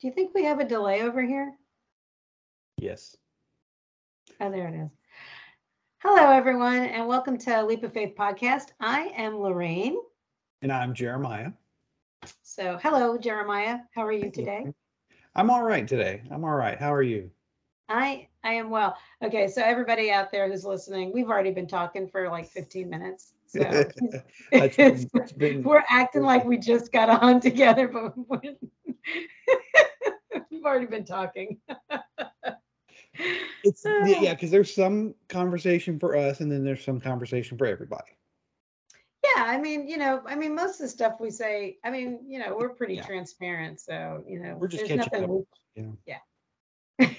Do you think we have a delay over here? Yes. Oh, there it is. Hello, everyone, and welcome to Leap of Faith podcast. I am Lorraine. And I'm Jeremiah. So, hello, Jeremiah. How are you today? I'm all right today. I'm all right. How are you? I I am well. Okay, so everybody out there who's listening, we've already been talking for like 15 minutes. So been- it's been- we're acting like we just got on together, but we've already been talking. It's yeah, because there's some conversation for us, and then there's some conversation for everybody. Yeah, I mean, you know, I mean, most of the stuff we say, I mean, you know, we're pretty Yeah. transparent, so you know, We're just there's catching nothing up. You know.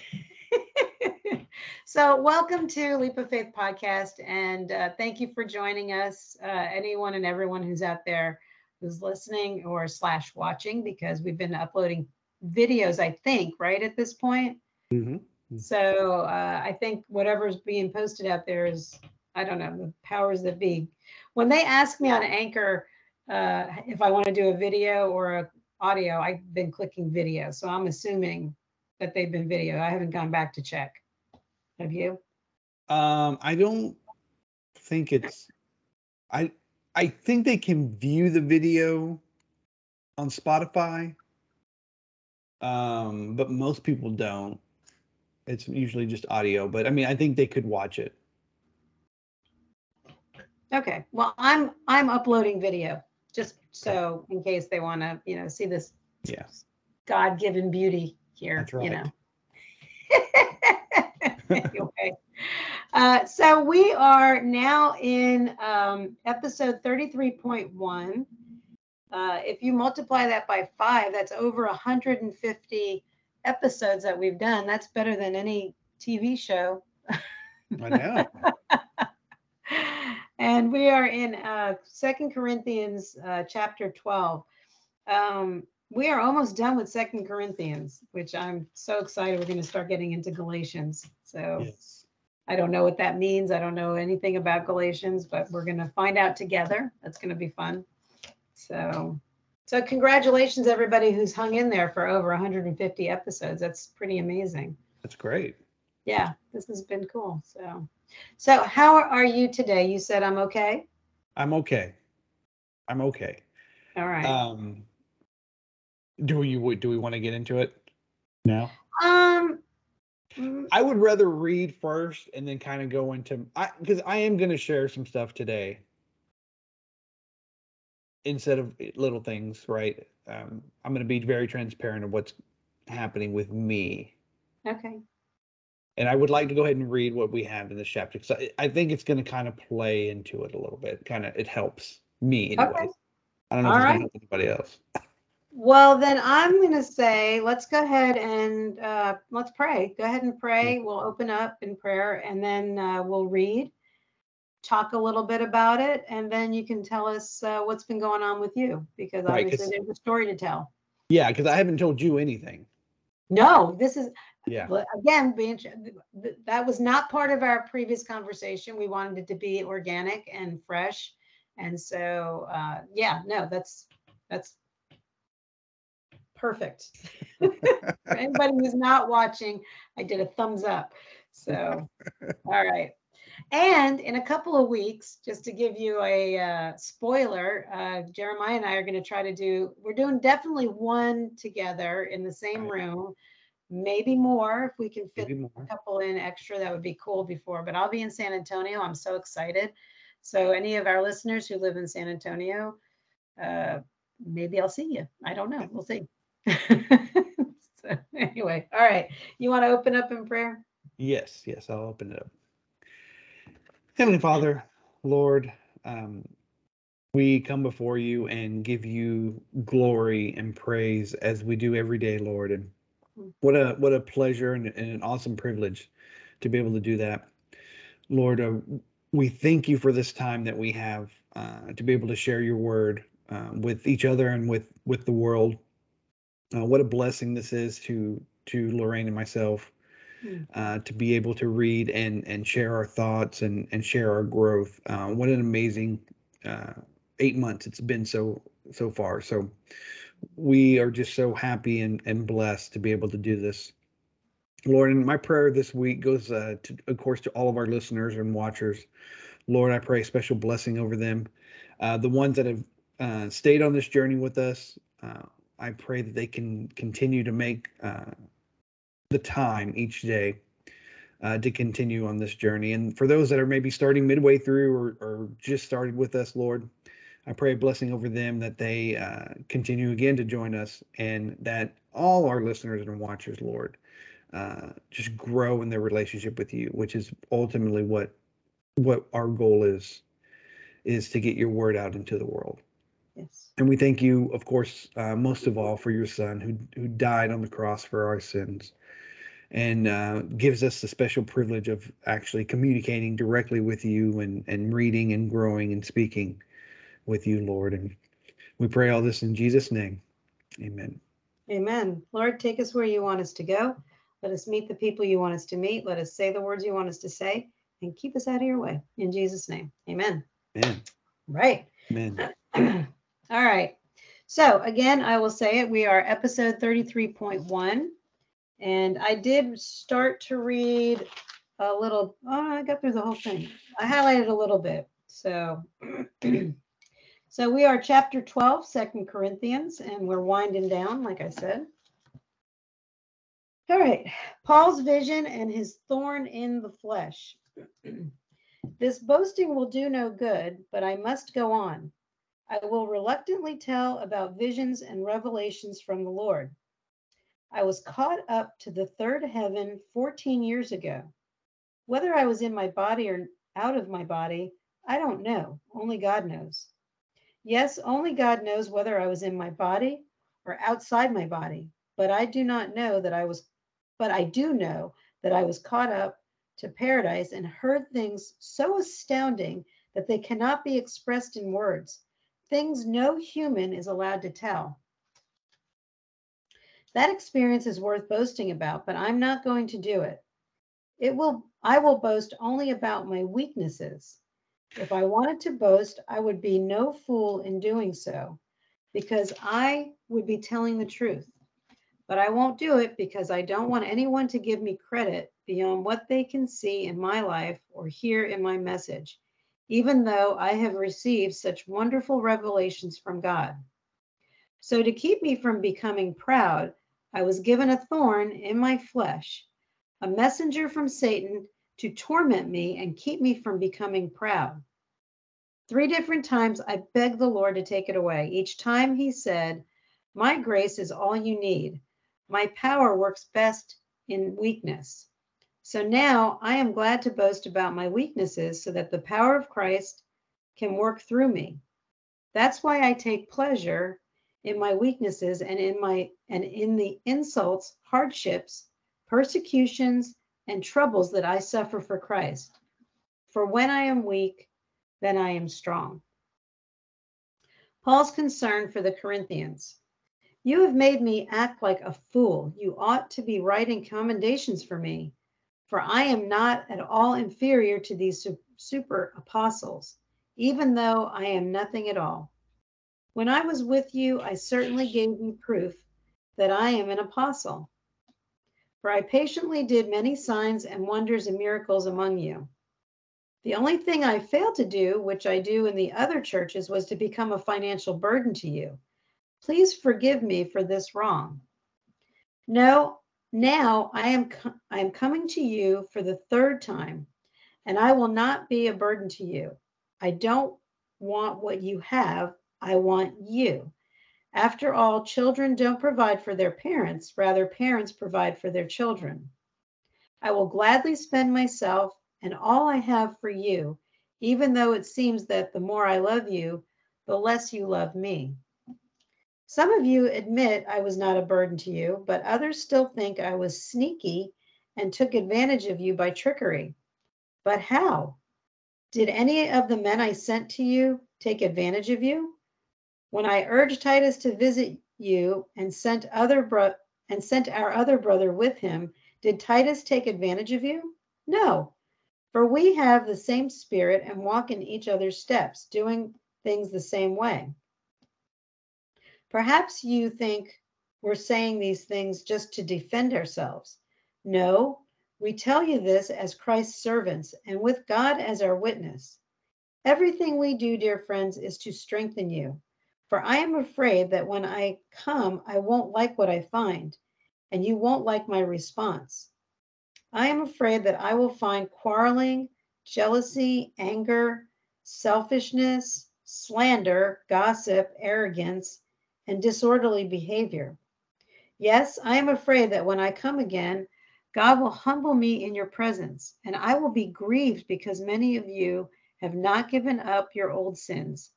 so welcome to leap of faith podcast and uh, thank you for joining us uh, anyone and everyone who's out there who's listening or slash watching because we've been uploading videos i think right at this point Mhm. so uh, i think whatever's being posted out there is i don't know the powers that be when they ask me on anchor uh, if i want to do a video or a audio i've been clicking video so i'm assuming that they've been video i haven't gone back to check have you Um, I don't think it's. I I think they can view the video on Spotify. Um, but most people don't. It's usually just audio, but I mean, I think they could watch it. okay well i'm i'm uploading video just so in case they want to you know see this Yeah. god-given beauty here That's you know anyway uh, so we are now in um, episode 33.1 uh, if you multiply that by five that's over 150 episodes that we've done that's better than any tv show I know. and we are in uh, Second Corinthians uh, chapter 12. Um, we are almost done with Second Corinthians, which I'm so excited. We're going to start getting into Galatians. So yes. I don't know what that means. I don't know anything about Galatians, but we're going to find out together. That's going to be fun. So, so congratulations everybody who's hung in there for over 150 episodes. That's pretty amazing That's great. yeah, this has been cool. So, so how are you today? You said I'm okay. I'm okay. I'm okay. All right. Um, do you do we want to get into it now? um, mm, I would rather read first and then kind of go into I because I am going to share some stuff today instead of little things, right? Um, I'm going to be very transparent of what's happening with me, okay. and I would like to go ahead and read what we have in this chapter because I, I think it's going to kind of play into it a little bit. Kind of it helps me anyway. Okay. I don't know All if right. anybody else. Well, then I'm going to say let's go ahead and uh, let's pray. Go ahead and pray. We'll open up in prayer and then uh, we'll read, talk a little bit about it, and then you can tell us uh, what's been going on with you because Right, obviously there's a story to tell. Yeah, because I haven't told you anything. No, this is Yeah. Again, being, th- th- that was not part of our previous conversation. We wanted it to be organic and fresh. And so, uh, yeah, no, that's, that's perfect. Anybody who's not watching, I did a thumbs up. So, all right. And in a couple of weeks, just to give you a uh, spoiler, uh, Jeremiah and I are going to try to do, we're doing definitely one together in the same room, maybe more if we can fit a couple in extra, that would be cool before. But I'll be in San Antonio. I'm so excited. So, any of our listeners who live in San Antonio, uh, maybe I'll see you. I don't know. We'll see. so, anyway, all right. You want to open up in prayer? Yes, yes, I'll open it up. Heavenly Father, Lord, um, we come before you and give you glory and praise as we do every day, Lord. And what a what a pleasure and, and an awesome privilege to be able to do that, Lord. Uh, we thank you for this time that we have uh, to be able to share your word uh, with each other and with with the world. Uh, what a blessing this is to to Lorraine and myself. Uh, to be able to read and and share our thoughts and and share our growth. Uh, what an amazing uh, eight months it's been so so far. So, we are just so happy and, and blessed to be able to do this. Lord, and my prayer this week goes, uh, to, of course, to all of our listeners and watchers. Lord, I pray a special blessing over them. Uh, the ones that have stayed on this journey with us, I pray that they can continue to make the time each day uh, to continue on this journey. And for those that are maybe starting midway through or, or just started with us, Lord, I pray a blessing over them that they uh, continue again to join us and that all our listeners and watchers, Lord, uh, just grow in their relationship with you, which is ultimately what what our goal is, is to get your word out into the world. Yes. And we thank you, of course, uh, most of all for your son who who died on the cross for our sins and uh, gives us the special privilege of actually communicating directly with you and, and reading and growing and speaking with you, Lord. And we pray all this in Jesus' name. Amen. Amen. Lord, take us where you want us to go. Let us meet the people you want us to meet. Let us say the words you want us to say and keep us out of your way. In Jesus' name. Amen. Amen. Right. Amen. All right. So again, I will say it. We are episode 33.1. And I did start to read a little, oh, I got through the whole thing. I highlighted a little bit. So, so we are chapter 12, Second Corinthians, and we're winding down, like I said. All right, Paul's vision and his thorn in the flesh. this boasting will do no good, but I must go on. I will reluctantly tell about visions and revelations from the Lord. I was caught up to the third heaven 14 years ago. Whether I was in my body or out of my body, I don't know. Only God knows. Yes, only God knows whether I was in my body or outside my body, but I do not know that I was, but I do know that I was caught up to paradise and heard things so astounding that they cannot be expressed in words, things no human is allowed to tell. That experience is worth boasting about, but I'm not going to do it. It will I will boast only about my weaknesses. If I wanted to boast, I would be no fool in doing so, because I would be telling the truth. But I won't do it because I don't want anyone to give me credit beyond what they can see in my life or hear in my message, even though I have received such wonderful revelations from God. So, to keep me from becoming proud, I was given a thorn in my flesh, a messenger from Satan to torment me and keep me from becoming proud. Three different times I begged the Lord to take it away. Each time he said, My grace is all you need. My power works best in weakness. So now I am glad to boast about my weaknesses so that the power of Christ can work through me. That's why I take pleasure in my weaknesses and in my and in the insults, hardships, persecutions, and troubles that I suffer for Christ. For when I am weak, then I am strong. Paul's concern for the Corinthians. You have made me act like a fool. You ought to be writing commendations for me, for I am not at all inferior to these super apostles, even though I am nothing at all. When I was with you, I certainly gave you proof that I am an apostle. For I patiently did many signs and wonders and miracles among you. The only thing I failed to do, which I do in the other churches, was to become a financial burden to you. Please forgive me for this wrong. No, now I am I am coming to you for the third time, and I will not be a burden to you. I don't want what you have, I want you. After all, children don't provide for their parents, rather, parents provide for their children. I will gladly spend myself and all I have for you, even though it seems that the more I love you, the less you love me. Some of you admit I was not a burden to you, but others still think I was sneaky and took advantage of you by trickery. But how? Did any of the men I sent to you take advantage of you? When I urged Titus to visit you and sent other bro- and sent our other brother with him, did Titus take advantage of you? No, for we have the same spirit and walk in each other's steps, doing things the same way. Perhaps you think we're saying these things just to defend ourselves. No, we tell you this as Christ's servants and with God as our witness. Everything we do, dear friends, is to strengthen you. For I am afraid that when I come, I won't like what I find, and you won't like my response. I am afraid that I will find quarreling, jealousy, anger, selfishness, slander, gossip, arrogance, and disorderly behavior. Yes, I am afraid that when I come again, God will humble me in your presence, and I will be grieved because many of you have not given up your old sins.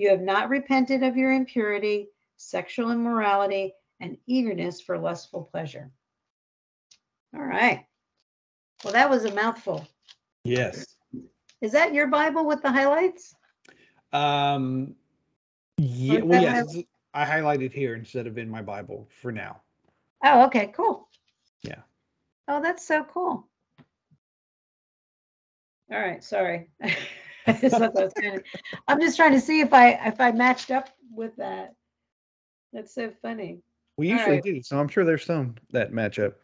You have not repented of your impurity, sexual immorality, and eagerness for lustful pleasure. All right. Well, that was a mouthful. Yes. Is that your Bible with the highlights? Um. Yeah. Well, yes. I highlighted here instead of in my Bible for now. Oh, okay, cool. Yeah. Oh, that's so cool. All right, sorry. I just thought that was kind I'm just trying to see if I if I matched up with that. That's so funny. We usually right. do, so I'm sure there's some that match up.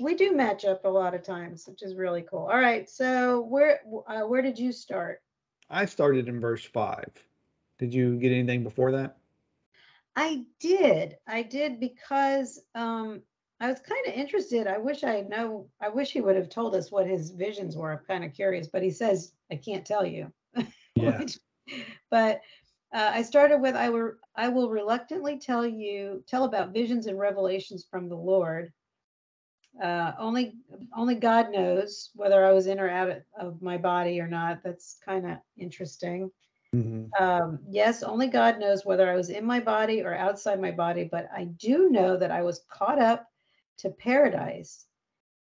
We do match up a lot of times, which is really cool. All right, so where uh, where did you start? I started in verse five. Did you get anything before that? I did. I did because um I was kind of interested. I wish I know I wish he would have told us what his visions were. I'm kind of curious, but he says I can't tell you. Yeah. But uh, I started with I will I will reluctantly tell you tell about visions and revelations from the Lord. Uh, only only God knows whether I was in or out of- my body or not. That's kind of interesting. Mhm. Um, yes, only God knows whether I was in my body or outside my body, but I do know that I was caught up to paradise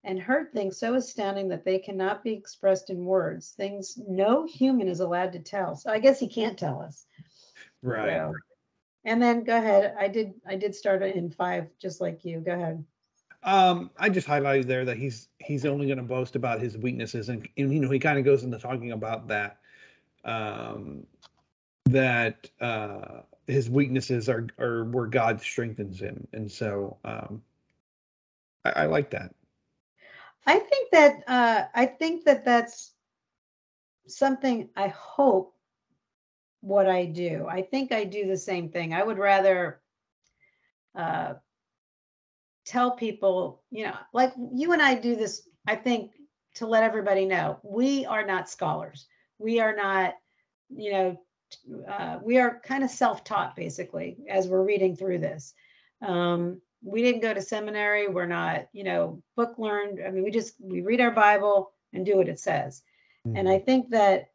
and heard things so astounding that they cannot be expressed in words, things no human is allowed to tell. So I guess he can't tell us. Right. So- and then go ahead. I did I did start in five, just like you. Go ahead. Um, I just highlighted there that he's he's only going to boast about his weaknesses, and, and you know he kind of goes into talking about that, um, that uh, his weaknesses are are where God strengthens him, and so um, I, I like that. I think that uh, I think that that's something I hope what I do. I think I do the same thing. I would rather uh, tell people, you know, like you and I do this. I think to let everybody know we are not scholars. We are not, you know, uh, we are kind of self-taught basically as we're reading through this. Um, we didn't go to seminary. We're not, you know, book learned. I mean, we just we read our Bible and do what it says. And I mm-hmm. think that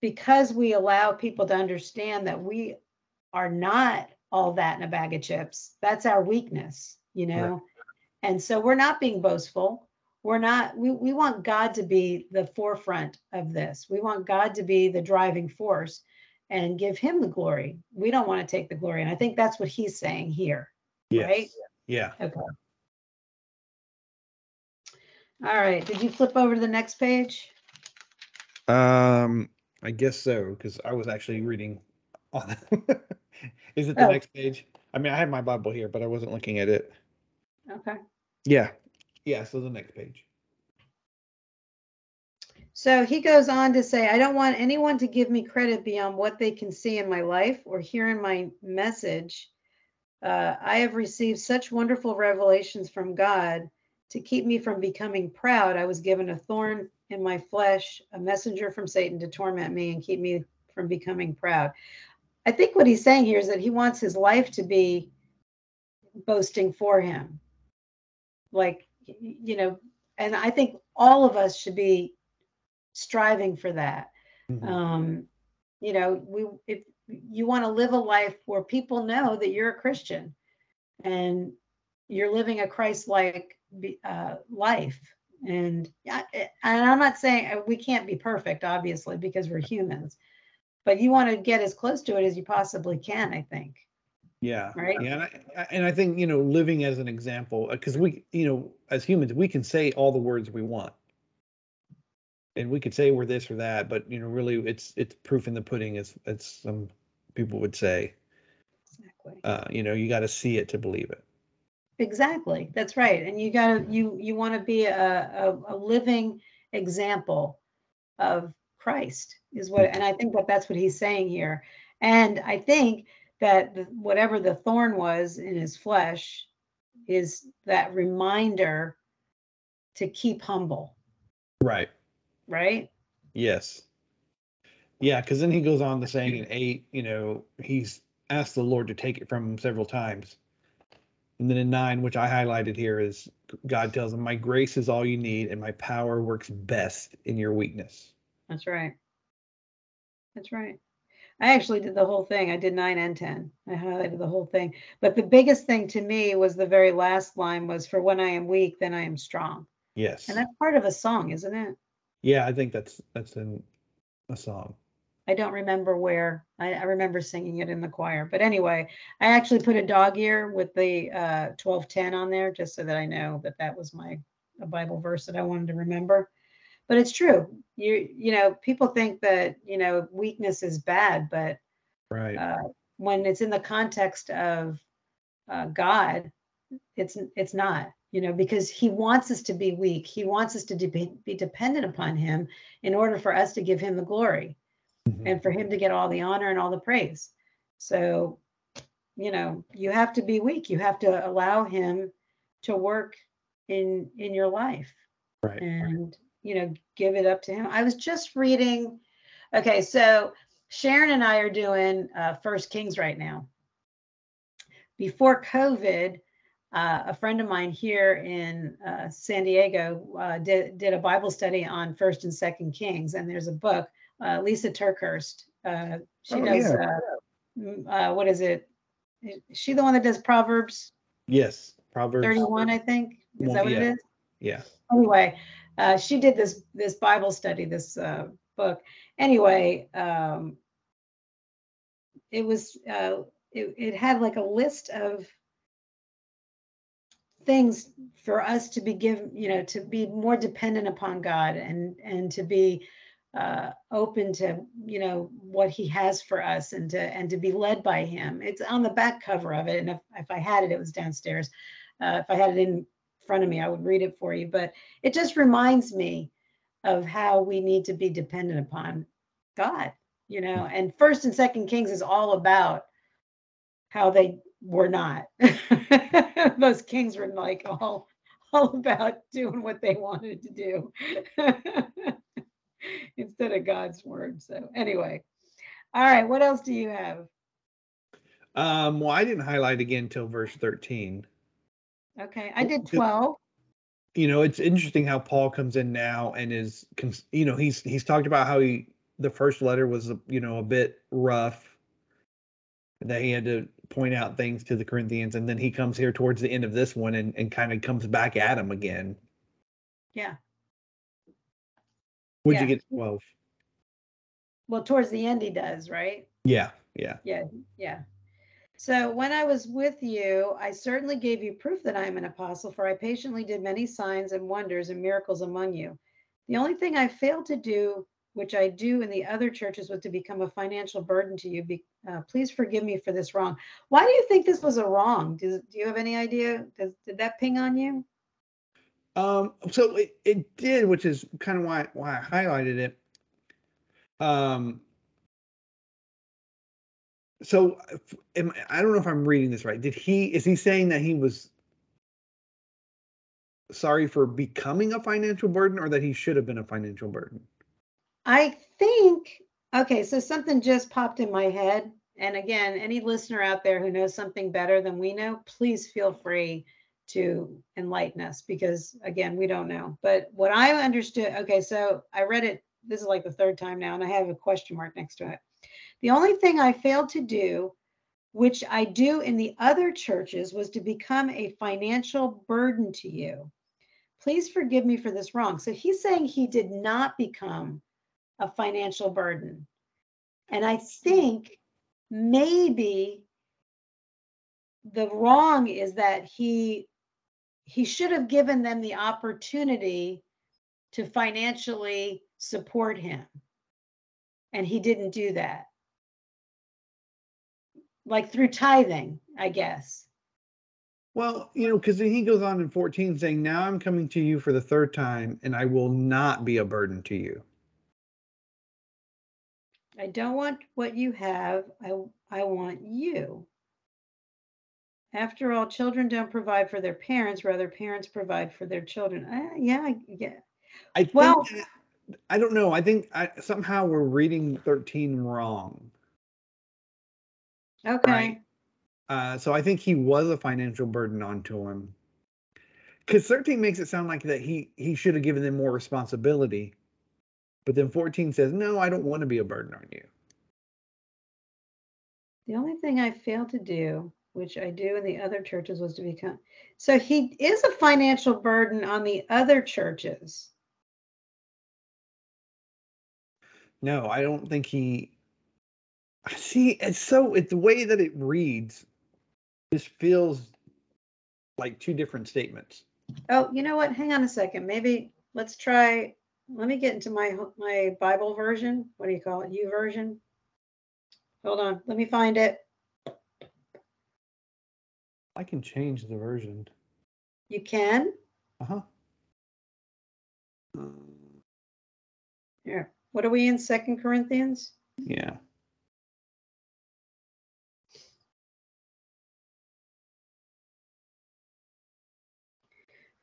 because we allow people to understand that we are not all that in a bag of chips, that's our weakness, you know. And so we're not being boastful. We're not, we, we want God to be the forefront of this. We want God to be the driving force and give him the glory. We don't want to take the glory. And I think that's what he's saying here. Yes. right? Yeah. Okay. All right. Did you flip over to the next page? Um, I guess so because I was actually reading on. Is it the Oh. next page? I mean, I have my Bible here, but I wasn't looking at it. Okay. Yeah. Yeah. So the next page. So he goes on to say, I don't want anyone to give me credit beyond what they can see in my life or hear in my message. Uh, I have received such wonderful revelations from God to keep me from becoming proud. I was given a thorn in my flesh, a messenger from Satan to torment me and keep me from becoming proud. I think what he's saying here is that he wants his life to be boasting for him. Like, you know, and I think all of us should be striving for that. Mhm. Um, you know, we if you want to live a life where people know that you're a Christian and you're living a Christ-like uh, life. And I- and I'm not saying uh, we can't be perfect, obviously, because we're humans, but you want to get as close to it as you possibly can. I think. Yeah. Right. Yeah. And I, I- and I think, you know, living as an example, because we, you know, as humans, we can say all the words we want. And we could say we're this or that, but, you know, really it's, it's proof in the pudding, as, as some people would say. exactly. Uh, you know, you got to see it to believe it. Exactly. That's right. And you gotta you you want to be a, a a living example of Christ is what and I think that that's what he's saying here. And I think that the, whatever the thorn was in his flesh is that reminder to keep humble, Right. Right? Yes. Yeah, because then he goes on to saying in eight, you know, he's asked the Lord to take it from him several times. And then in nine, which I highlighted here, is God tells him, My grace is all you need, and my power works best in your weakness. That's right. That's right. I actually did the whole thing. I did nine and 10. I highlighted the whole thing. But the biggest thing to me was the very last line was for when I am weak, then I am strong. Yes. And that's part of a song, isn't it? Yeah, I think that's that's in a song. I don't remember where. I, I remember singing it in the choir. But anyway, I actually put a dog ear with the uh, 1210 on there just so that I know that that was my a Bible verse that I wanted to remember. But it's true. You you know, people think that, you know, weakness is bad, but Right. uh, when it's in the context of uh, God, it's it's not, you know, because He wants us to be weak. He wants us to de- be dependent upon Him in order for us to give Him the glory Mhm. and for Him to get all the honor and all the praise. So, you know, you have to be weak. You have to allow Him to work in in your life right. and you know give it up to him i was just reading okay so sharon and i are doing uh, first kings right now before covid uh, a friend of mine here in uh, san diego uh, did, did a bible study on first and second kings and there's a book uh, Lysa TerKeurst uh, she Oh, does yeah. uh, uh, what is it is she the one that does proverbs Yes. Proverbs. 31 i think is Well, that what yeah. it is Yeah. anyway, uh, she did this this Bible study, this uh, book. Anyway, um, it was uh, it, it had like a list of things for us to be given, you know, to be more dependent upon God and and to be uh, open to you know what He has for us and to and to be led by Him. It's on the back cover of it, and if if I had it, it was downstairs. Uh, if I had it in front of me, I would read it for you. But it just reminds me of how we need to be dependent upon God, you know. And First and Second Kings is all about how they were not. Those kings were like all all about doing what they wanted to do instead of God's word. So anyway, all right. What else do you have? Um, well, I didn't highlight again until verse 13. Okay, I did twelve. you know it's interesting how paul comes in now and is you know he's he's talked about how he the first letter was you know a bit rough that he had to point out things to the corinthians and then he comes here towards the end of this one and, and kind of comes back at him again Yeah. would Yeah. you get 12 Well, towards the end he does, right? yeah yeah Yeah, yeah. So when I was with you, I certainly gave you proof that I am an apostle, for I patiently did many signs and wonders and miracles among you. The only thing I failed to do, which I do in the other churches, was to become a financial burden to you. Be, uh, please forgive me for this wrong. Why do you think this was a wrong? Do, do you have any idea? Does, did that ping on you? Um, so it, it did, which is kind of why why I highlighted it. Um, so am, I don't know if I'm reading this right. Did he is he saying that he was sorry for becoming a financial burden, or that he should have been a financial burden? I think, okay, so something just popped in my head. And again, any listener out there who knows something better than we know, please feel free to enlighten us because, again, we don't know. But what I understood, okay, so I read it, this is like the third time now, and I have a question mark next to it. The only thing I failed to do, which I do in the other churches, was to become a financial burden to you. Please forgive me for this wrong. So he's saying he did not become a financial burden. And I think maybe the wrong is that he he should have given them the opportunity to financially support him. And he didn't do that. like through tithing, I guess. Well, you know, because he goes on in 14 saying, Now I'm coming to you for the third time, and I will not be a burden to you. I don't want what you have. I I want you. After all, children don't provide for their parents, rather parents provide for their children. Uh, yeah, yeah. I think, Well- I don't know. I think I, somehow we're reading 13 wrong. Okay. Right. Uh, so I think he was a financial burden onto him. Because 13 makes it sound like that he he should have given them more responsibility. But then 14 says, No, I don't want to be a burden on you. The only thing I failed to do, which I do in the other churches, was to become. So he is a financial burden on the other churches. No, I don't think he. See, it's so it's the way that it reads. Just feels like two different statements. Oh, you know what? Hang on a second. Maybe let's try. Let me get into my my Bible version. What do you call it? YouVersion. Hold on. Let me find it. I can change the version. You can. Uh huh. Here. What are we in? Second Corinthians. yeah.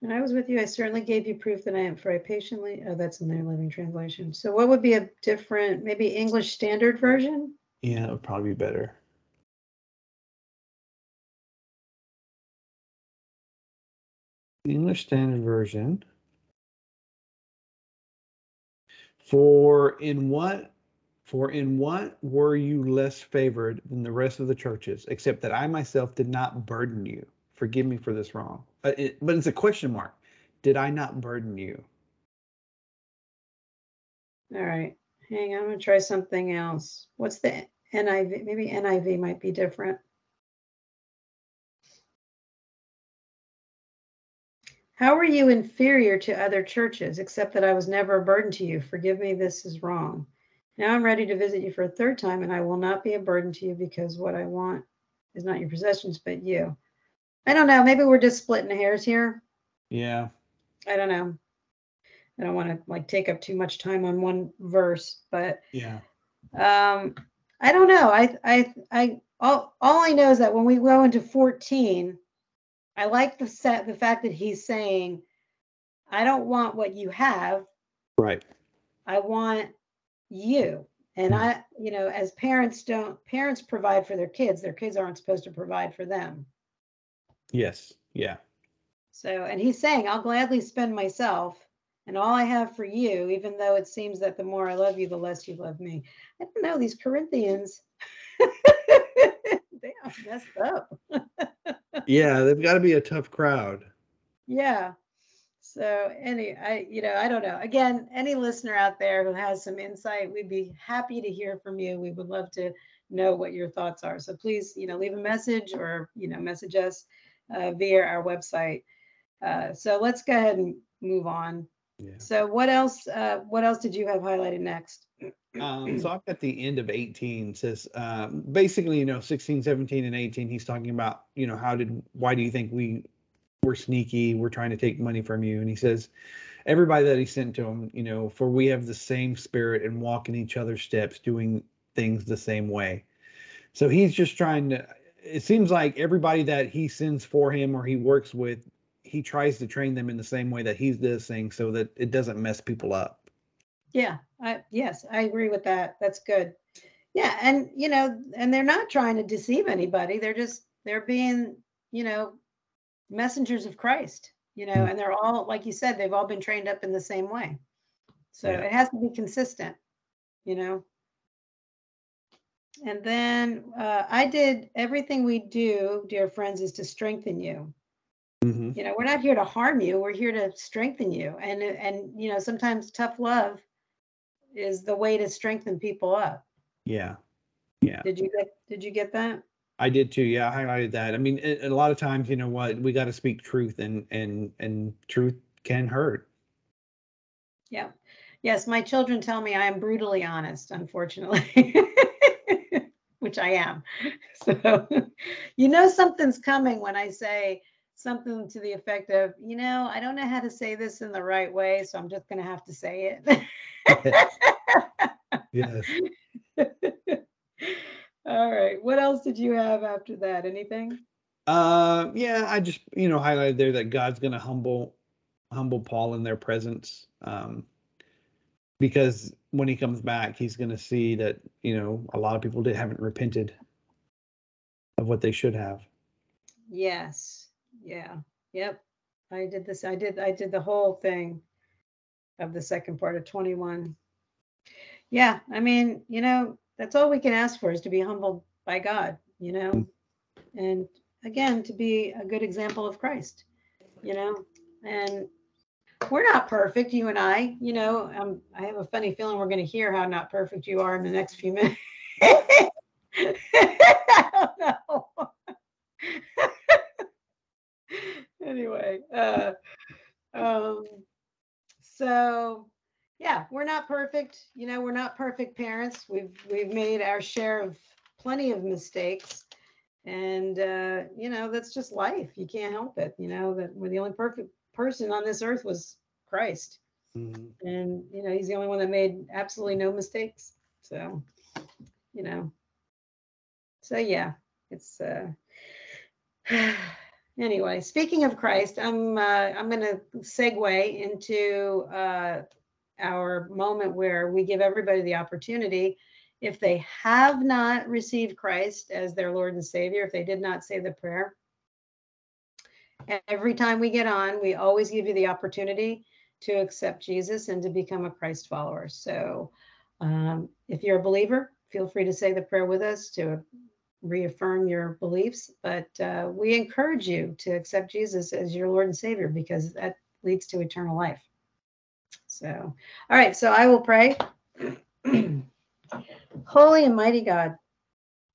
When I was with you, I certainly gave you proof that I am for I patiently. Oh, that's in their living translation. So what would be a different, maybe English Standard Version? Yeah, it would probably be better. The English Standard Version. For in what for in what were you less favored than the rest of the churches, except that I myself did not burden you? Forgive me for this wrong. Uh, it, but it's a question mark. Did I not burden you? All right. Hang on. I'm going to try something else. What's the NIV? Maybe NIV might be different. How are you inferior to other churches, except that I was never a burden to you? Forgive me, this is wrong. Now I'm ready to visit you for a third time, and I will not be a burden to you because what I want is not your possessions, but you. I don't know. Maybe we're just splitting hairs here. Yeah. I don't know. I don't want to like take up too much time on one verse, but Yeah. um, I don't know. I I I all all I know is that when we go into 14, I like the set the fact that he's saying, I don't want what you have. Right. I want you. And I, you know, as parents don't parents provide for their kids, their kids aren't supposed to provide for them. Yes. Yeah. So, and he's saying, I'll gladly spend myself and all I have for you, even though it seems that the more I love you, the less you love me. I don't know, these Corinthians, they are messed up. Yeah, they've got to be a tough crowd. Yeah. So any I you know, I don't know. Again, any listener out there who has some insight, we'd be happy to hear from you. We would love to know what your thoughts are. So please, you know, leave a message or, you know, message us uh, via our website. Uh, so let's go ahead and move on. Yeah. So what else uh, what else did you have highlighted next? Um, so I'm at the end of 18 says um, basically, you know, 16, 17, and 18. He's talking about, you know, how did, why do you think we were sneaky? We're trying to take money from you. And he says, everybody that he sent to him, you know, for we have the same spirit and walk in each other's steps, doing things the same way. So he's just trying to, it seems like everybody that he sends for him or he works with, he tries to train them in the same way that he's does things so that it doesn't mess people up. Yeah, I yes, I agree with that. That's good. Yeah, and you know, and they're not trying to deceive anybody. They're just they're being, you know, messengers of Christ, you know, and they're all like you said, they've all been trained up in the same way. So Yeah. it has to be consistent, you know. And then uh, I did everything we do, dear friends, is to strengthen you Mm-hmm. you know we're not here to harm you we're here to strengthen you and and you know sometimes tough love is the way to strengthen people up Yeah. Yeah. did you get did you get that I did too. Yeah, I highlighted that. I mean, it, a lot of times, you know what, we got to speak truth, and and and truth can hurt. yeah yes my children tell me i am brutally honest unfortunately which I am. So you know something's coming when I say something to the effect of, you know, I don't know how to say this in the right way, so I'm just going to have to say it. yes. All right. What else did you have after that? Anything? Uh, yeah, I just you know highlighted there that God's going to humble humble Paul in their presence. Um, because when he comes back, he's going to see that you know a lot of people did, haven't repented of what they should have. Yes. Yeah. Yep. I did this. I did. I did the whole thing of the second part of 21. Yeah. I mean, you know, that's all we can ask for is to be humbled by God. You know, and again to be a good example of Christ. You know, and we're not perfect, you and I. You know, um, I have a funny feeling we're going to hear how not perfect you are in the next few minutes. anyway, uh, um, so yeah, we're not perfect. You know, we're not perfect parents. We've we've made our share of plenty of mistakes, and uh, you know that's just life. You can't help it. You know that we're the only perfect person on this earth was Christ. Mm-hmm. And, you know, he's the only one that made absolutely no mistakes. So, you know, so yeah, it's, uh, anyway, speaking of Christ, I'm, uh, I'm going to segue into, uh, our moment where we give everybody the opportunity if they have not received Christ as their Lord and Savior, if they did not say the prayer, Every time we get on, we always give you the opportunity to accept Jesus and to become a Christ follower. So um, if you're a believer, feel free to say the prayer with us to reaffirm your beliefs. But uh, we encourage you to accept Jesus as your Lord and Savior because that leads to eternal life. So, all right, so I will pray. Holy and mighty God,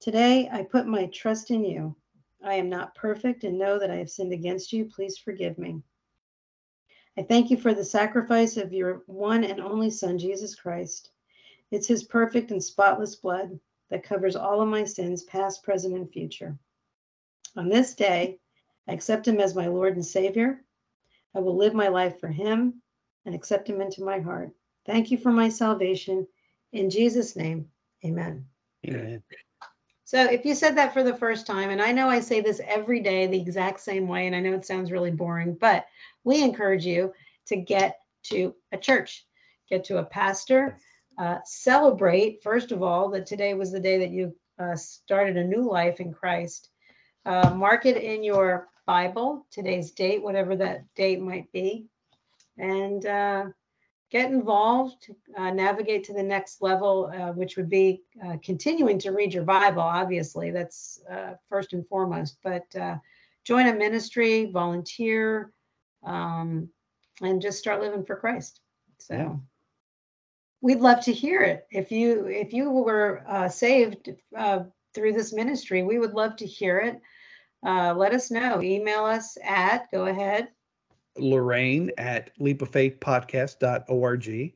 today I put my trust in you. I am not perfect and know that I have sinned against you. Please forgive me. I thank you for the sacrifice of your one and only Son, Jesus Christ. It's his perfect and spotless blood that covers all of my sins, past, present, and future. On this day, I accept him as my Lord and Savior. I will live my life for him and accept him into my heart. Thank you for my salvation. In Jesus' name, amen. Amen. So if you said that for the first time, and I know I say this every day the exact same way, and I know it sounds really boring, but we encourage you to get to a church, get to a pastor, uh, celebrate, first of all, that today was the day that you uh, started a new life in Christ. Uh, mark it in your Bible, today's date, whatever that date might be, and uh, get involved, uh, navigate to the next level, uh, which would be uh, continuing to read your Bible, obviously, that's uh, first and foremost, but uh, join a ministry, volunteer, um, and just start living for Christ. So yeah. we'd love to hear it. If you if you were uh, saved through this ministry, we would love to hear it. let us know. Email us at go ahead Lorraine at leapoffaithpodcast.org,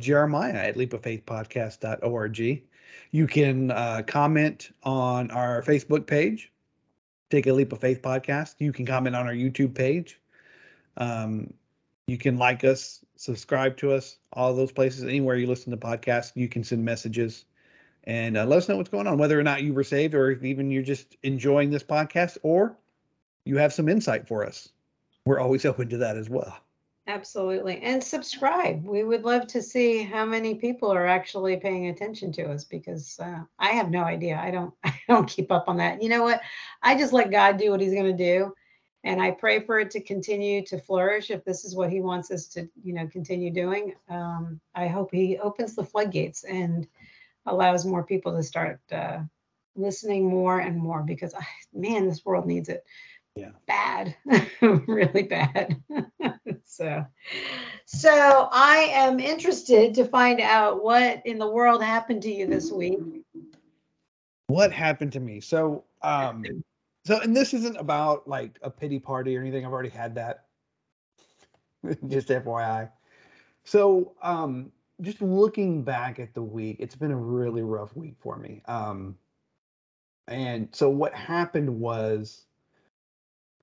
Jeremiah at leapoffaithpodcast.org. You can uh, comment on our Facebook page, Take a Leap of Faith podcast. You can comment on our YouTube page. Um, you can like us, subscribe to us, all those places. Anywhere you listen to podcasts, you can send messages and uh, let us know what's going on, whether or not you were saved or if even you're just enjoying this podcast or you have some insight for us we're always open to that as well. Absolutely. And subscribe. We would love to see how many people are actually paying attention to us because uh, I have no idea. I don't I don't keep up on that. You know what? I just let God do what he's going to do and I pray for it to continue to flourish if this is what he wants us to, you know, continue doing. Um, I hope he opens the floodgates and allows more people to start uh, listening more and more because man, this world needs it yeah. bad really bad. So so i am interested to find out what in the world happened to you this week. What happened to me? So um so and this isn't about like a pity party or anything. I've already had that. Just fyi so um just looking back at the week it's been a really rough week for me. Um and so what happened was,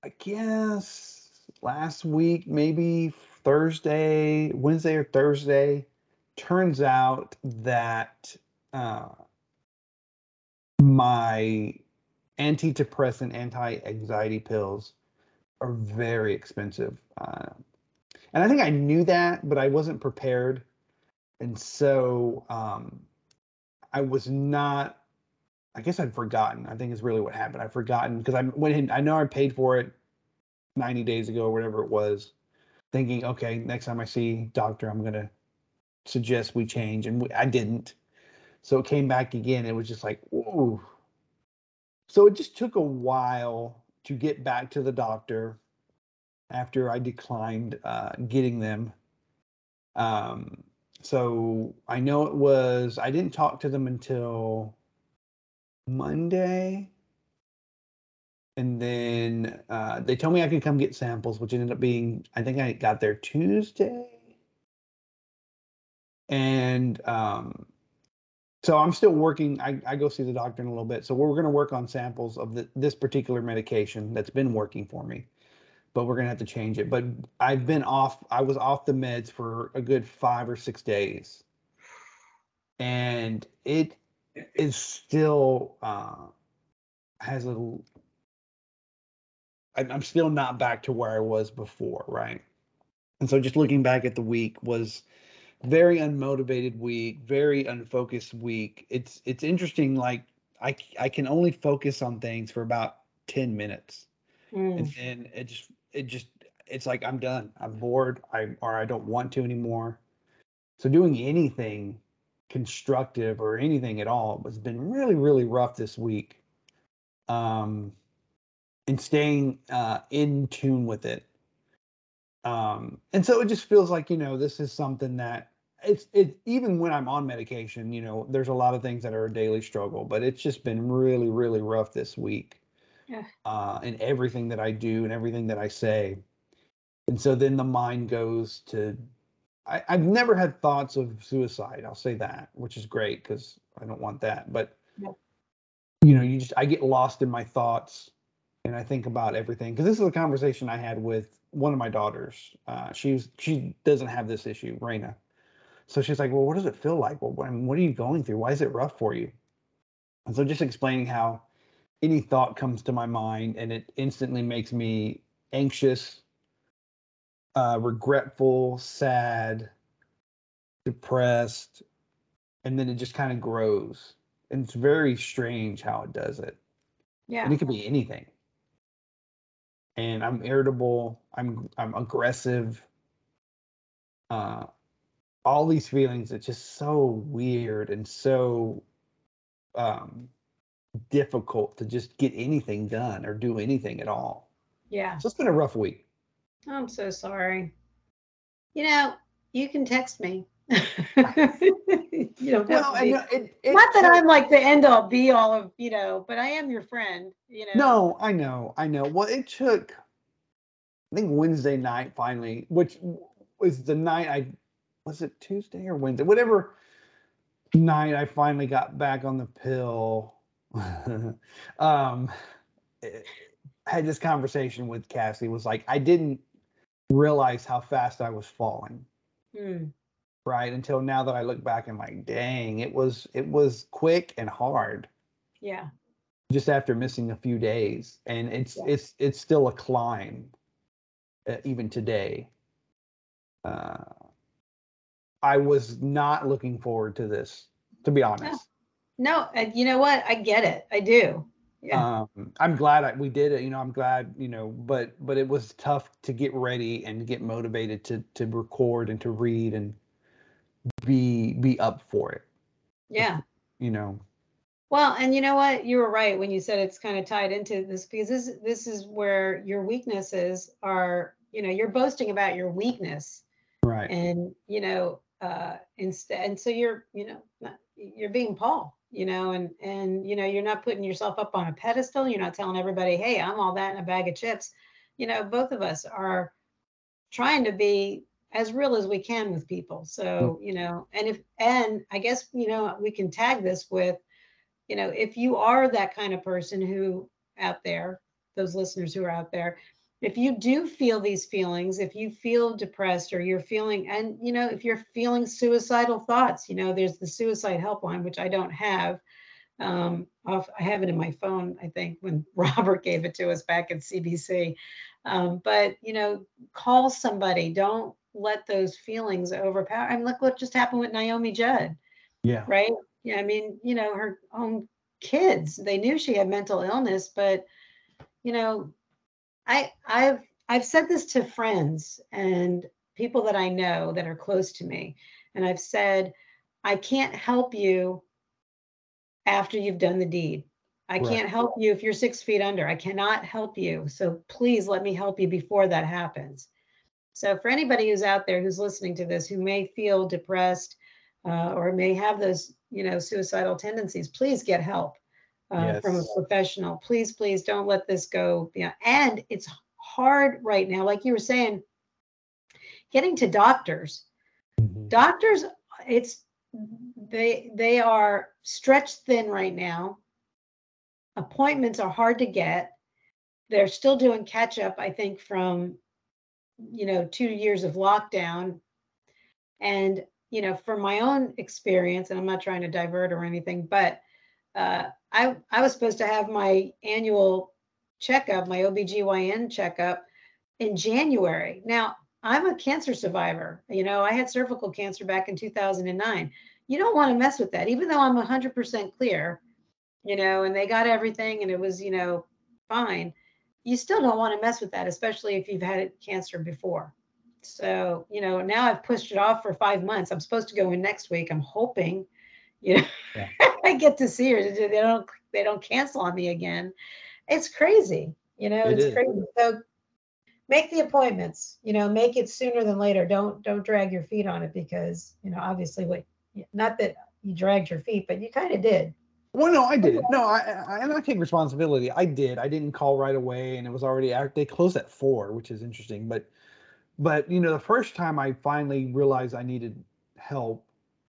I guess last week, maybe Thursday, Wednesday or Thursday, turns out that uh, my antidepressant, anti-anxiety pills are very expensive. Uh, and I think I knew that, but I wasn't prepared. And so um, I was not, I guess I'd forgotten. I think is really what happened. I'd forgotten because I went in, I know I paid for it 90 days ago or whatever it was, thinking, okay, next time I see doctor, I'm to suggest we change. And we, I didn't. So it came back again. It was just like, ooh. So it just took a while to get back to the doctor after I declined uh, getting them. Um, so I know it was, I didn't talk to them until Monday. And then uh, they told me I could come get samples, which ended up being, I think I got there Tuesday. And um, so I'm still working. I, I go see the doctor in a little bit. So we're going to work on samples of the, this particular medication that's been working for me but we're gonna have to change it. But I've been off. I was off the meds for a good five or six days, and it is still uh, has a. I'm still not back to where I was before, right? And so just looking back at the week was very unmotivated week, very unfocused week. It's it's interesting. Like I I can only focus on things for about ten minutes, mm. and then it just it just it's like I'm done. I'm bored. I or I don't want to anymore. So doing anything constructive or anything at all It's been really really rough this week. Um, and staying uh, in tune with it. Um, and so it just feels like you know this is something that it's it even when I'm on medication, you know, there's a lot of things that are a daily struggle, but it's just been really really rough this week yeah. uh, in everything that I do and everything that I say. And so then the mind goes to, I, have never had thoughts of suicide. I'll say that, which is great because I don't want that. But, yeah. you know, you just, I get lost in my thoughts and I think about everything. Because this is a conversation I had with one of my daughters. Uh, she's, she doesn't have this issue, Raina. So she's like, well, what does it feel like? Well, what are you going through? Why is it rough for you? And so just explaining how any thought comes to my mind and it instantly makes me anxious, uh, regretful, sad, depressed, and then it just kind of grows. And it's very strange how it does it. Yeah. And it could be anything. And I'm irritable. I'm I'm aggressive. Uh, all these feelings. It's just so weird and so um difficult to just get anything done or do anything at all. Yeah. So it's been a rough week. I'm so sorry. You know, you can text me. you know, well, know, it, it, not that I'm like the end all be all of, you know, but I am your friend, you know. No, I know, I know. Well, it took I think Wednesday night finally, which was the night I was it Tuesday or Wednesday, whatever night I finally got back on the pill um, had this conversation with Cassie. Was like, I didn't realize how fast I was falling. Mm. Right until now that I look back and like, dang, it was it was quick and hard. Yeah. Just after missing a few days, and it's yeah. it's it's still a climb, uh, even today. Uh, I was not looking forward to this, to be honest. No, and you know what? I get it. I do. Yeah. Um, I'm glad I, we did it. You know, I'm glad. You know, but but it was tough to get ready and get motivated to to record and to read and be be up for it. Yeah. You know. Well, and you know what? You were right when you said it's kind of tied into this because this this is where your weaknesses are. You know, you're boasting about your weakness. Right. And you know, uh, instead, and so you're, you know, not, you're being Paul you know, and and you know, you're not putting yourself up on a pedestal. You're not telling everybody, hey, I'm all that in a bag of chips. You know, both of us are trying to be as real as we can with people. So, you know, and if and I guess, you know, we can tag this with you know, if you are that kind of person who out there, those listeners who are out there, if you do feel these feelings, if you feel depressed or you're feeling, and you know, if you're feeling suicidal thoughts, you know, there's the suicide helpline, which I don't have. Um, off, I have it in my phone, I think, when Robert gave it to us back at CBC. Um, but you know, call somebody. Don't let those feelings overpower. I mean, look what just happened with Naomi Judd. Yeah. Right. Yeah. I mean, you know, her own kids, they knew she had mental illness, but you know, I I've I've said this to friends and people that I know that are close to me, and I've said, I can't help you after you've done the deed. I Right. can't help you if you're six feet under. I cannot help you. So please let me help you before that happens. So for anybody who's out there who's listening to this, who may feel depressed uh, or may have those, you know, suicidal tendencies, please get help uh, from a professional. Please, please don't let this go Yeah. And it's hard right now, like you were saying, getting to doctors. Mhm. Doctors, it's they they are stretched thin right now. Appointments are hard to get. They're still doing catch up, I think, from you know two years of lockdown. And you know, from my own experience, and I'm not trying to divert or anything, but uh, I I was supposed to have my annual checkup, my OBGYN checkup in January. Now, I'm a cancer survivor. You know, I had cervical cancer back in 2009. You don't want to mess with that, even though I'm 100% clear, you know, and they got everything and it was, you know, fine. You still don't want to mess with that, especially if you've had cancer before. So, you know, now I've pushed it off for five months. I'm supposed to go in next week. I'm hoping, you know, Yeah. I get to see her. They don't they don't cancel on me again. It's crazy, you know, It it's is. crazy. So make the appointments, you know, make it sooner than later. Don't don't drag your feet on it because, you know, obviously what not that you dragged your feet, but you kind of did. Well, no, I did. No, I, I and I take responsibility. I did. I didn't call right away, and it was already out. They closed at four, which is interesting. But, but you know, the first time I finally realized I needed help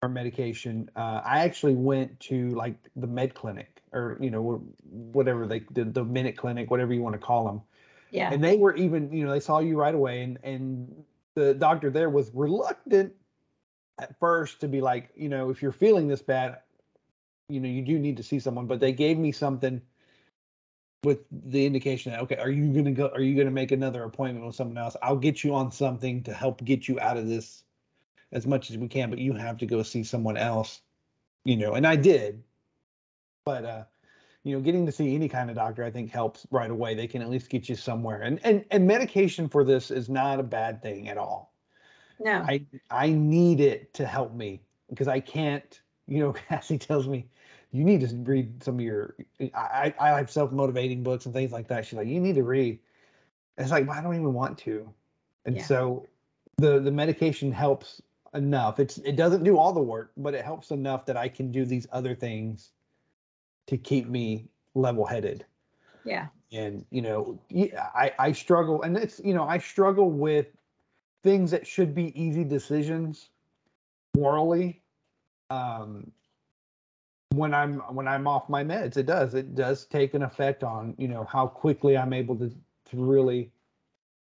medication, uh, I actually went to like the med clinic or you know whatever they the, the minute clinic, whatever you want to call them. Yeah. And they were even, you know, they saw you right away, and and the doctor there was reluctant at first to be like, you know, if you're feeling this bad, you know, you do need to see someone. But they gave me something with the indication that okay, are you gonna go? Are you gonna make another appointment with someone else? I'll get you on something to help get you out of this as much as we can, but you have to go see someone else, you know. And I did, but uh, you know, getting to see any kind of doctor, I think helps right away. They can at least get you somewhere. And and and medication for this is not a bad thing at all. No. I I need it to help me because I can't. You know, Cassie tells me you need to read some of your. I I have self motivating books and things like that. She's like, you need to read. It's like, well, I don't even want to. And Yeah. so the the medication helps enough. It's it doesn't do all the work, but it helps enough that I can do these other things to keep me level headed yeah. and you know i i struggle and it's you know i struggle with things that should be easy decisions morally um when i'm when i'm off my meds it does it does take an effect on you know how quickly i'm able to to really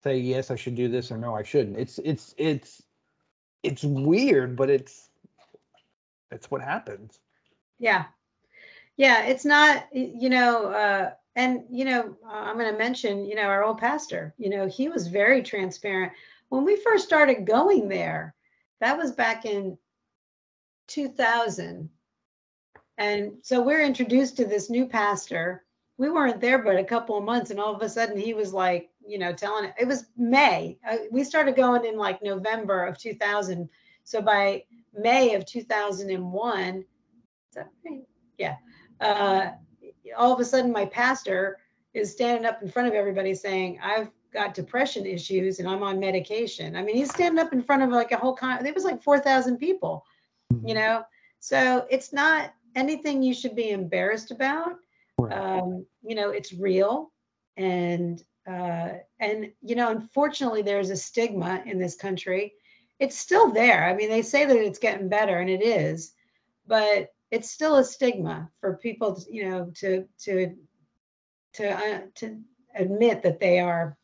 say yes i should do this or no i shouldn't it's it's it's it's weird but it's it's what happens Yeah. Yeah, it's not, you know, uh, and, you know, I'm going to mention, you know, our old pastor, you know, he was very transparent. When we first started going there, that was back in 2000. And so we're introduced to this new pastor. We weren't there but a couple of months, and all of a sudden he was like, you know, telling it. It was May. Uh, we started going in like November of 2000. So by May of 2001, is that right? Yeah. Uh, all of a sudden, my pastor is standing up in front of everybody saying, I've got depression issues and I'm on medication. I mean, he's standing up in front of like a whole con, it was like 4,000 people, you know? So it's not anything you should be embarrassed about. Right. Um, you know, it's real. And, uh, and, you know, unfortunately, there's a stigma in this country. It's still there. I mean, they say that it's getting better and it is, but it's still a stigma for people, to, you know, to to to uh, to admit that they are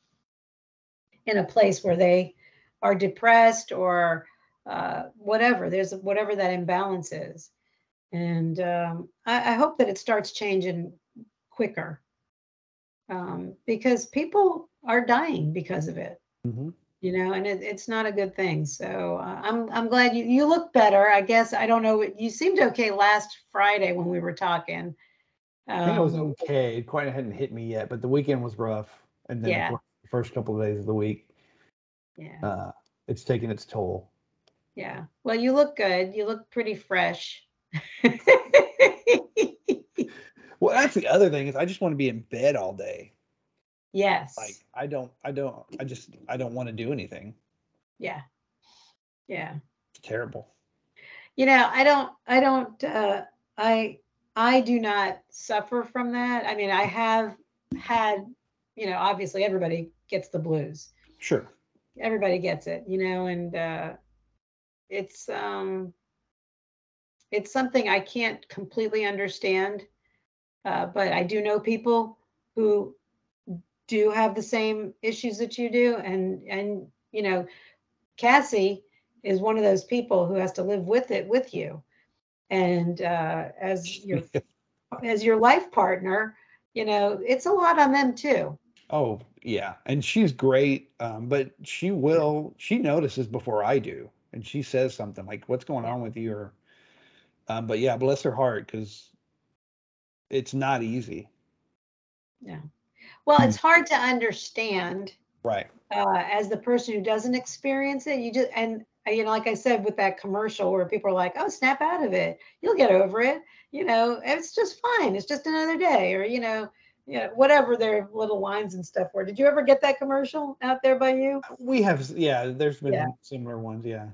in a place where they are depressed or uh, whatever. There's whatever that imbalance is, and um, I, I hope that it starts changing quicker um, because people are dying because of it. hmm You know, and it, it's not a good thing. So uh, I'm I'm glad you you look better. I guess I don't know. You seemed okay last Friday when we were talking. I think it was Um, okay. It quite hadn't hit me yet, but the weekend was rough, and then Yeah. the first couple of days of the week, yeah, uh, it's taking its toll. yeah. Well, you look good. You look pretty fresh. Well, that's the other thing is I just want to be in bed all day. yes. Like I don't, I don't, I just, I don't want to do anything. Yeah. Yeah. It's terrible. You know, I don't I don't uh I I do not suffer from that. I mean, I have had, you know, obviously everybody gets the blues. Sure. Everybody gets it, you know, and uh it's um it's something I can't completely understand. Uh but I do know people who do have the same issues that you do and and you know, Cassie is one of those people who has to live with it with you. And uh, as your as your life partner, you know, it's a lot on them too. Oh yeah, and she's great, um, but she will. She notices before I do, and she says something like, "What's going on with you?" Or, um, but yeah, bless her heart, because it's not easy. Yeah. Well, it's hard to understand Right. uh, as the person who doesn't experience it. You just and uh, you know, like I said with that commercial where people are like, "Oh, snap out of it. You'll get over it." You know, it's just fine. It's just another day, or you know, you know, whatever their little lines and stuff were. Did you ever get that commercial out there by you? We have, yeah. There's been Yeah. similar ones, yeah.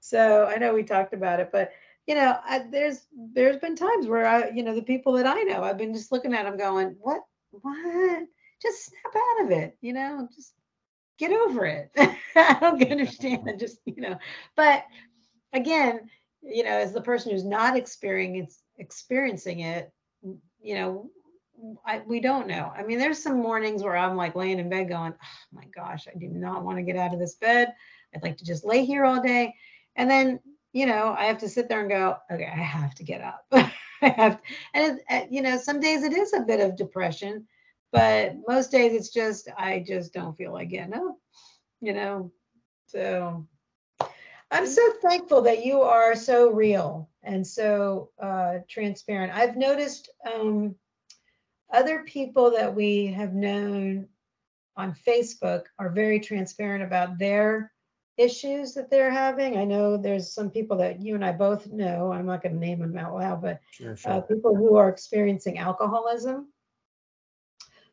So I know we talked about it, but you know, I, there's there's been times where I, you know, the people that I know, I've been just looking at them going, what, what? Just snap out of it, you know, just get over it. I don't understand it, just you know. But again, you know, as the person who's not experiencing experiencing it, you know, I, we don't know. I mean, there's some mornings where I'm like laying in bed going, oh my gosh, I do not want to get out of this bed. I'd like to just lay here all day. And then, you know, I have to sit there and go, okay, I have to get up. I have, and it, uh, you know, some days it is a bit of depression, but most days it's just, I just don't feel like getting up, you know. So I'm so thankful that you are so real and so uh, transparent. I've noticed um, other people that we have known on Facebook are very transparent about their issues that they're having. I know there's some people that you and I both know. I'm not going to name them out loud, but Sure, uh, people who are experiencing alcoholism,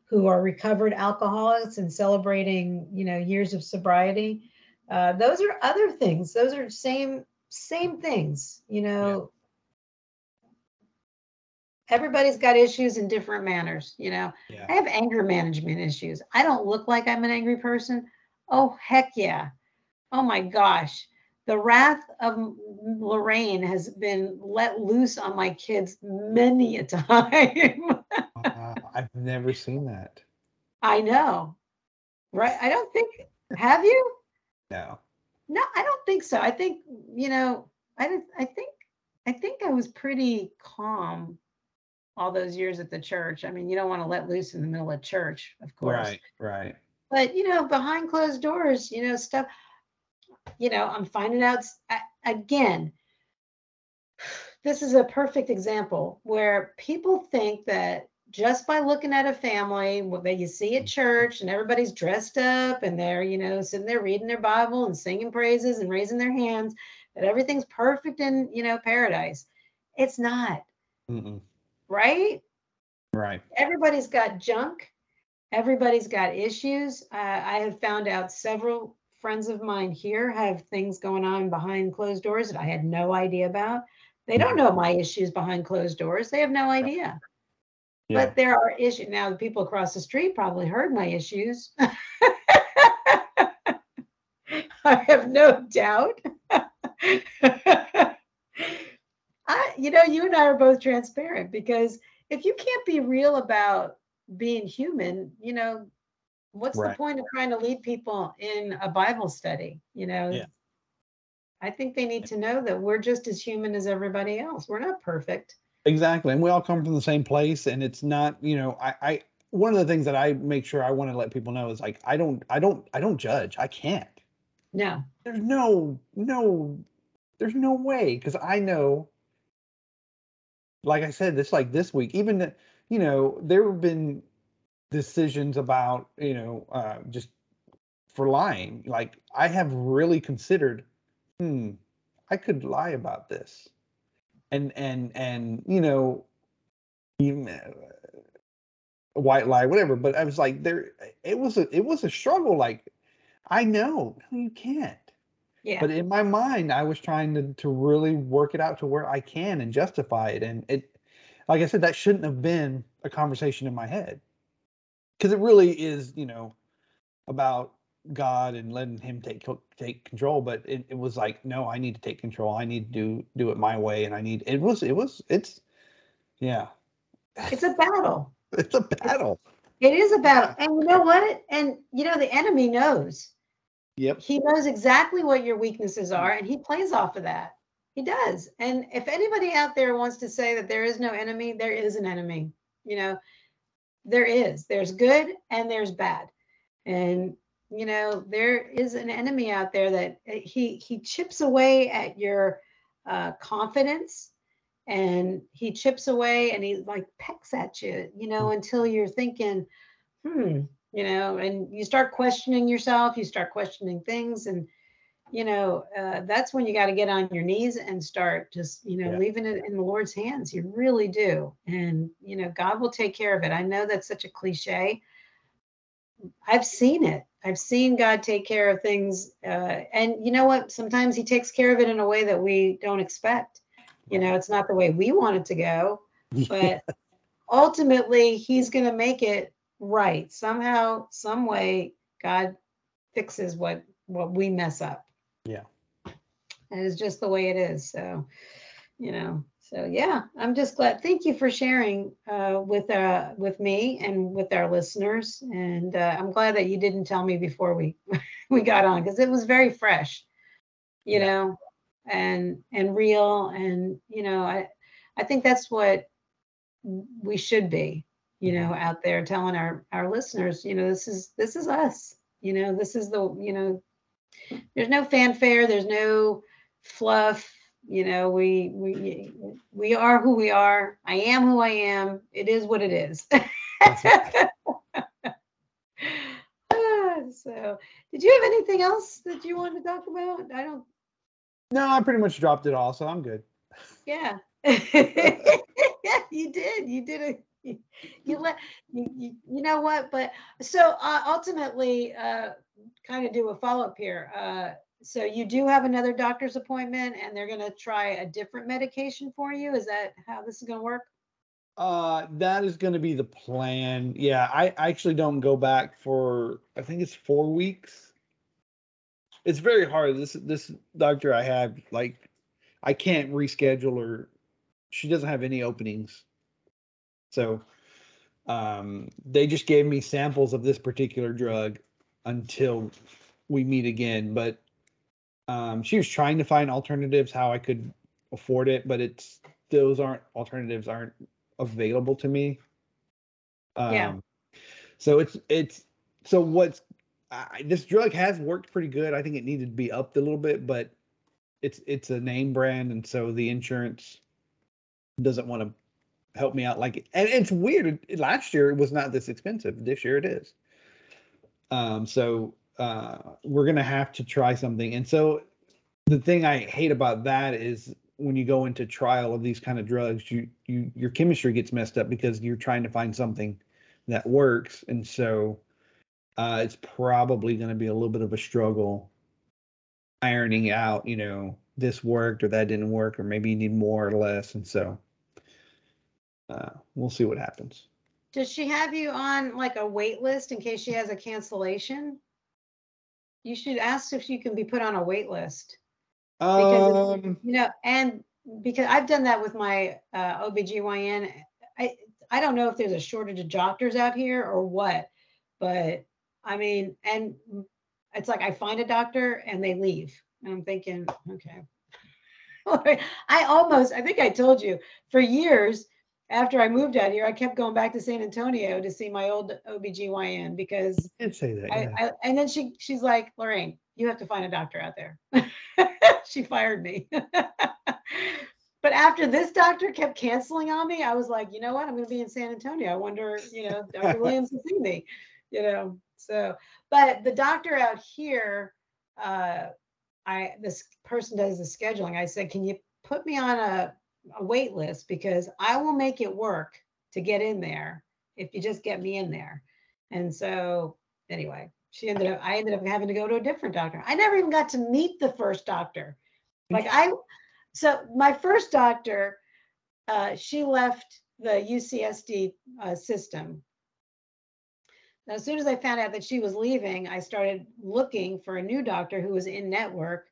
who are recovered alcoholics and celebrating, you know, years of sobriety. Uh, those are other things. Those are same same things. You know, everybody's got issues in different manners. You know, yeah. I have anger management issues. I don't look like I'm an angry person. Oh heck yeah. Oh my gosh. The wrath of Lorraine has been let loose on my kids many a time. I've never seen that. I know. Right? I don't think have you? No. No, I don't think so. I think, you know, I I think I think I was pretty calm all those years at the church. I mean, you don't want to let loose in the middle of church, of course. Right. Right. but you know behind closed doors you know stuff you know i'm finding out again this is a perfect example where people think that just by looking at a family that you see at church and everybody's dressed up and they're you know sitting there reading their bible and singing praises and raising their hands that everything's perfect in you know paradise. It's not. Mm-mm. right? Right. everybody's got junk. Everybody's got issues. Uh, i have found out several friends of mine here have things going on behind closed doors that i had no idea about. They don't know my issues behind closed doors. They have no idea. Yeah. but there are issues now the people across the street probably heard my issues. I have no doubt. I, you know, you and I are both transparent because if you can't be real about being human, you know, what's Right. the point of trying to lead people in a Bible study? You know, Yeah. I think they need to know that we're just as human as everybody else. We're not perfect. Exactly. And we all come from the same place. And it's not, you know, I, I, one of the things that I make sure I want to let people know is like, I don't, I don't, I don't judge. I can't. No. There's no, no, there's no way. Cause I know, like I said, this like this week, even, you know, there have been decisions about, you know, uh, just for lying. Like I have really considered, hmm, I could lie about this. And, and, and, you know, even, uh, a white lie, whatever. But I was like, there, it was a, it was a struggle. Like, I know, no, you can't. Yeah. But in my mind, I was trying to to really work it out to where I can and justify it. And it, like I said, that shouldn't have been a conversation in my head, because it really is, you know, about God and letting Him take take control. But it, it was like, no, I need to take control. I need to do do it my way, and I need. It was it was it's, yeah, it's a battle. it's a battle. It is a battle. And you know what? And you know, the enemy knows. Yep. He knows exactly what your weaknesses are and he plays off of that. He does. And if anybody out there wants to say that there is no enemy, there is an enemy. You know, there is. There's good and there's bad. And you know, there is an enemy out there that uh, he he chips away at your uh, confidence and he chips away and he like pecks at you, you know, until you're thinking, hmm, you know, and you start questioning yourself, you start questioning things, and you know, uh, that's when you got to get on your knees and start just, you know, Yeah. leaving it in the Lord's hands. You really do, and you know, God will take care of it. I know that's such a cliche. I've seen it. I've seen God take care of things, uh, and you know what? Sometimes He takes care of it in a way that we don't expect. You know, it's not the way we want it to go, but ultimately he's going to make it right somehow some way god fixes what what we mess up Yeah. and it's just the way it is so you know so yeah i'm just glad thank you for sharing uh, with uh with me and with our listeners and uh, i'm glad that you didn't tell me before we we got on because it was very fresh you Yeah. know and and real and you know i i think that's what we should be you know out there telling our our listeners you know this is this is us you know this is the you know there's no fanfare there's no fluff you know we we we are who we are i am who i am it is what it is so did you have anything else that you wanted to talk about i don't No, I pretty much dropped it all, so I'm good. Yeah. yeah, you did. You did a you, let you, you, you know what but so uh, ultimately uh kind of do a follow-up here uh so you do have another doctor's appointment and they're going to try a different medication for you is that how this is going to work Uh, that is going to be the plan. Yeah, I actually don't go back for I think it's four weeks. It's very hard. This this doctor I have, like, I can't reschedule her. She doesn't have any openings. So, um, they just gave me samples of this particular drug until we meet again. But um, she was trying to find alternatives how I could afford it, but it's those aren't alternatives aren't available to me. Um, Yeah. So it's it's so what's I, this drug has worked pretty good. I think it needed to be upped a little bit, but it's it's a name brand, and so the insurance doesn't want to help me out like. And it's weird. Last year it was not this expensive. This year it is. Um, so uh, we're gonna have to try something. And so the thing I hate about that is when you go into trial of these kind of drugs, you you your chemistry gets messed up because you're trying to find something that works, and so uh, it's probably going to be a little bit of a struggle ironing out, you know, this worked or that didn't work, or maybe you need more or less, and so uh, we'll see what happens. does she have you on like a wait list in case she has a cancellation you should ask if you can be put on a wait list Because Um, you know and because I've done that with my uh, OBGYN. I I don't know if there's a shortage of doctors out here or what, but I mean, and it's like I find a doctor and they leave. And I'm thinking, okay. I almost, I think I told you, for years after I moved out here, I kept going back to San Antonio to see my old OBGYN because You did say that. I, Yeah. I and then she she's like, Lorraine, you have to find a doctor out there. she fired me. but after this doctor kept canceling on me, I was like, you know what? I'm gonna be in San Antonio. I wonder, you know, Dr. Williams will see me, you know. So, but the doctor out here, uh, I this person does the scheduling. I said, can you put me on a, a wait list because I will make it work to get in there if you just get me in there. And so anyway, she ended up I ended up having to go to a different doctor. I never even got to meet the first doctor. Like I so my first doctor, uh, she left the UCSD uh, system. Now, as soon as I found out that she was leaving, I started looking for a new doctor who was in network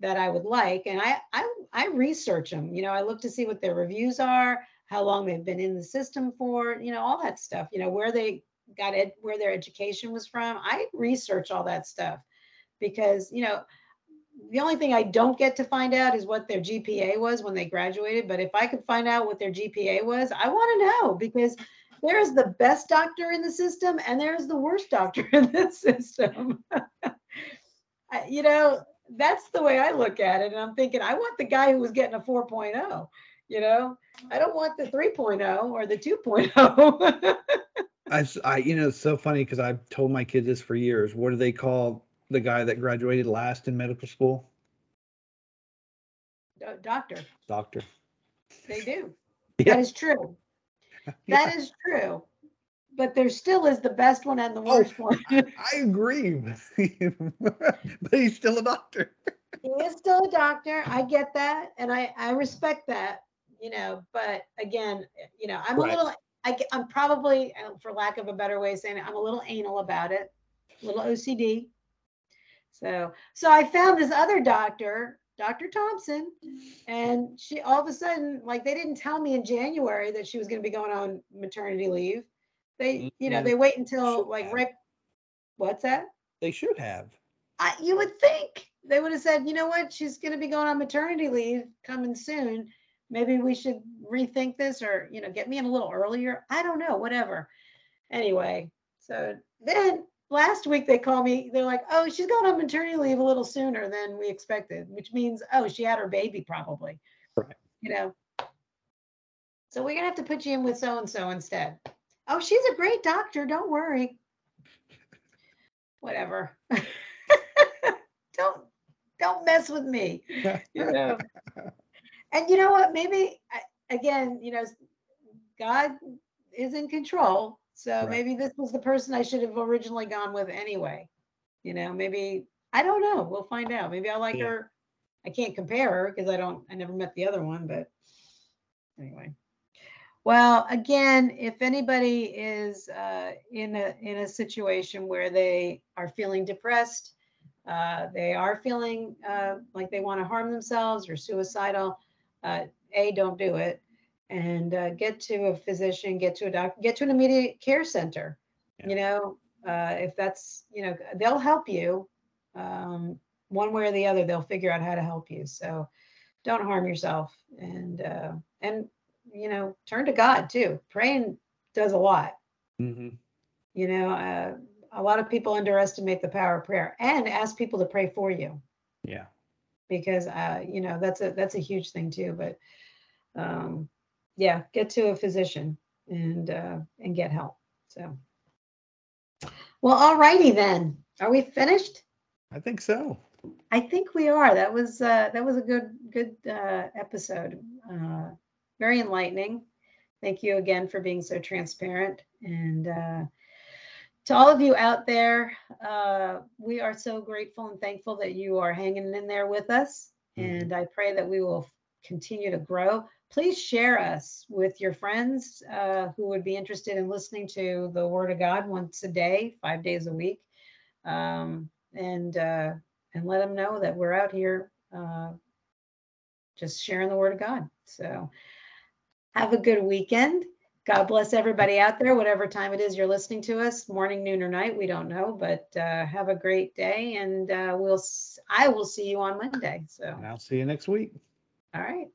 that I would like, and I I, I research them. You know, I look to see what their reviews are, how long they've been in the system for, you know, all that stuff. You know, where they got it, where their education was from. I research all that stuff because you know the only thing I don't get to find out is what their GPA was when they graduated. But if I could find out what their GPA was, I want to know because there's the best doctor in the system and there's the worst doctor in the system. You know, that's the way I look at it. And I'm thinking, I want the guy who was getting a 4.0. You know, I don't want the 3.0 or the 2.0. I, you know, it's so funny because I've told my kids this for years. What do they call the guy that graduated last in medical school? Do- doctor, Doctor. they do. Yeah. That is true. That is true. But there still is the best one and the Oh. worst one. I agree, but he's still a doctor. he is still a doctor. I get that, and I I respect that. You know, but again, you know, I'm Right. a little. I, I'm probably, uh, for lack of a better way of saying it, I'm a little anal about it, a little OCD. So, so I found this other doctor, Dr. Thompson, and she all of a sudden, like they didn't tell me in January that she was going to be going on maternity leave. They, you know, Mhm. they wait until like have. right. What's that? They should have. I, you would think they would have said, you know what, she's going to be going on maternity leave coming soon. Maybe we should rethink this or, you know, get me in a little earlier. I don't know, whatever. Anyway, so then last week they called me. They're like, oh, she's going on maternity leave a little sooner than we expected, which means, oh, she had her baby probably. Right. You know, so we're going to have to put you in with so and so instead. Oh, she's a great doctor. Don't worry. Whatever. don't don't mess with me. You know. And you know what? Maybe again, you know, God is in control. So Right. maybe this was the person I should have originally gone with anyway. You know, maybe I don't know. We'll find out. Maybe I like Yeah. her. I can't compare her because I don't. I never met the other one, but anyway. Well, again, if anybody is uh, in a in a situation where they are feeling depressed, uh, they are feeling uh, like they want to harm themselves or suicidal, uh, a don't do it, and uh, get to a physician, get to a doctor, get to an immediate care center. You know, uh, if that's you know they'll help you um, one way or the other. They'll figure out how to help you. So don't harm yourself and uh, and you know turn to God too. Praying does a lot. Hmm you know uh, a lot of people underestimate the power of prayer and ask people to pray for you. Yeah. because uh, you know that's a that's a huge thing too but um, yeah get to a physician and uh, and get help so. Well alrighty then. Are we finished? I think so. i think we are. That was uh, that was a good good uh, episode. Uh, very enlightening thank you again for being so transparent and uh, to all of you out there, uh, we are so grateful and thankful that you are hanging in there with us. Mhm. And I pray that we will continue to grow. Please share us with your friends uh, who would be interested in listening to the Word of God once a day, five days a week, um, and uh, and let them know that we're out here uh, just sharing the word of God. So have a good weekend. God bless everybody out there, whatever time it is you're listening to us, morning, noon, or night. We don't know, but uh, have a great day, and uh, we'll. I will see you on Monday. So. And I'll see you next week. All right.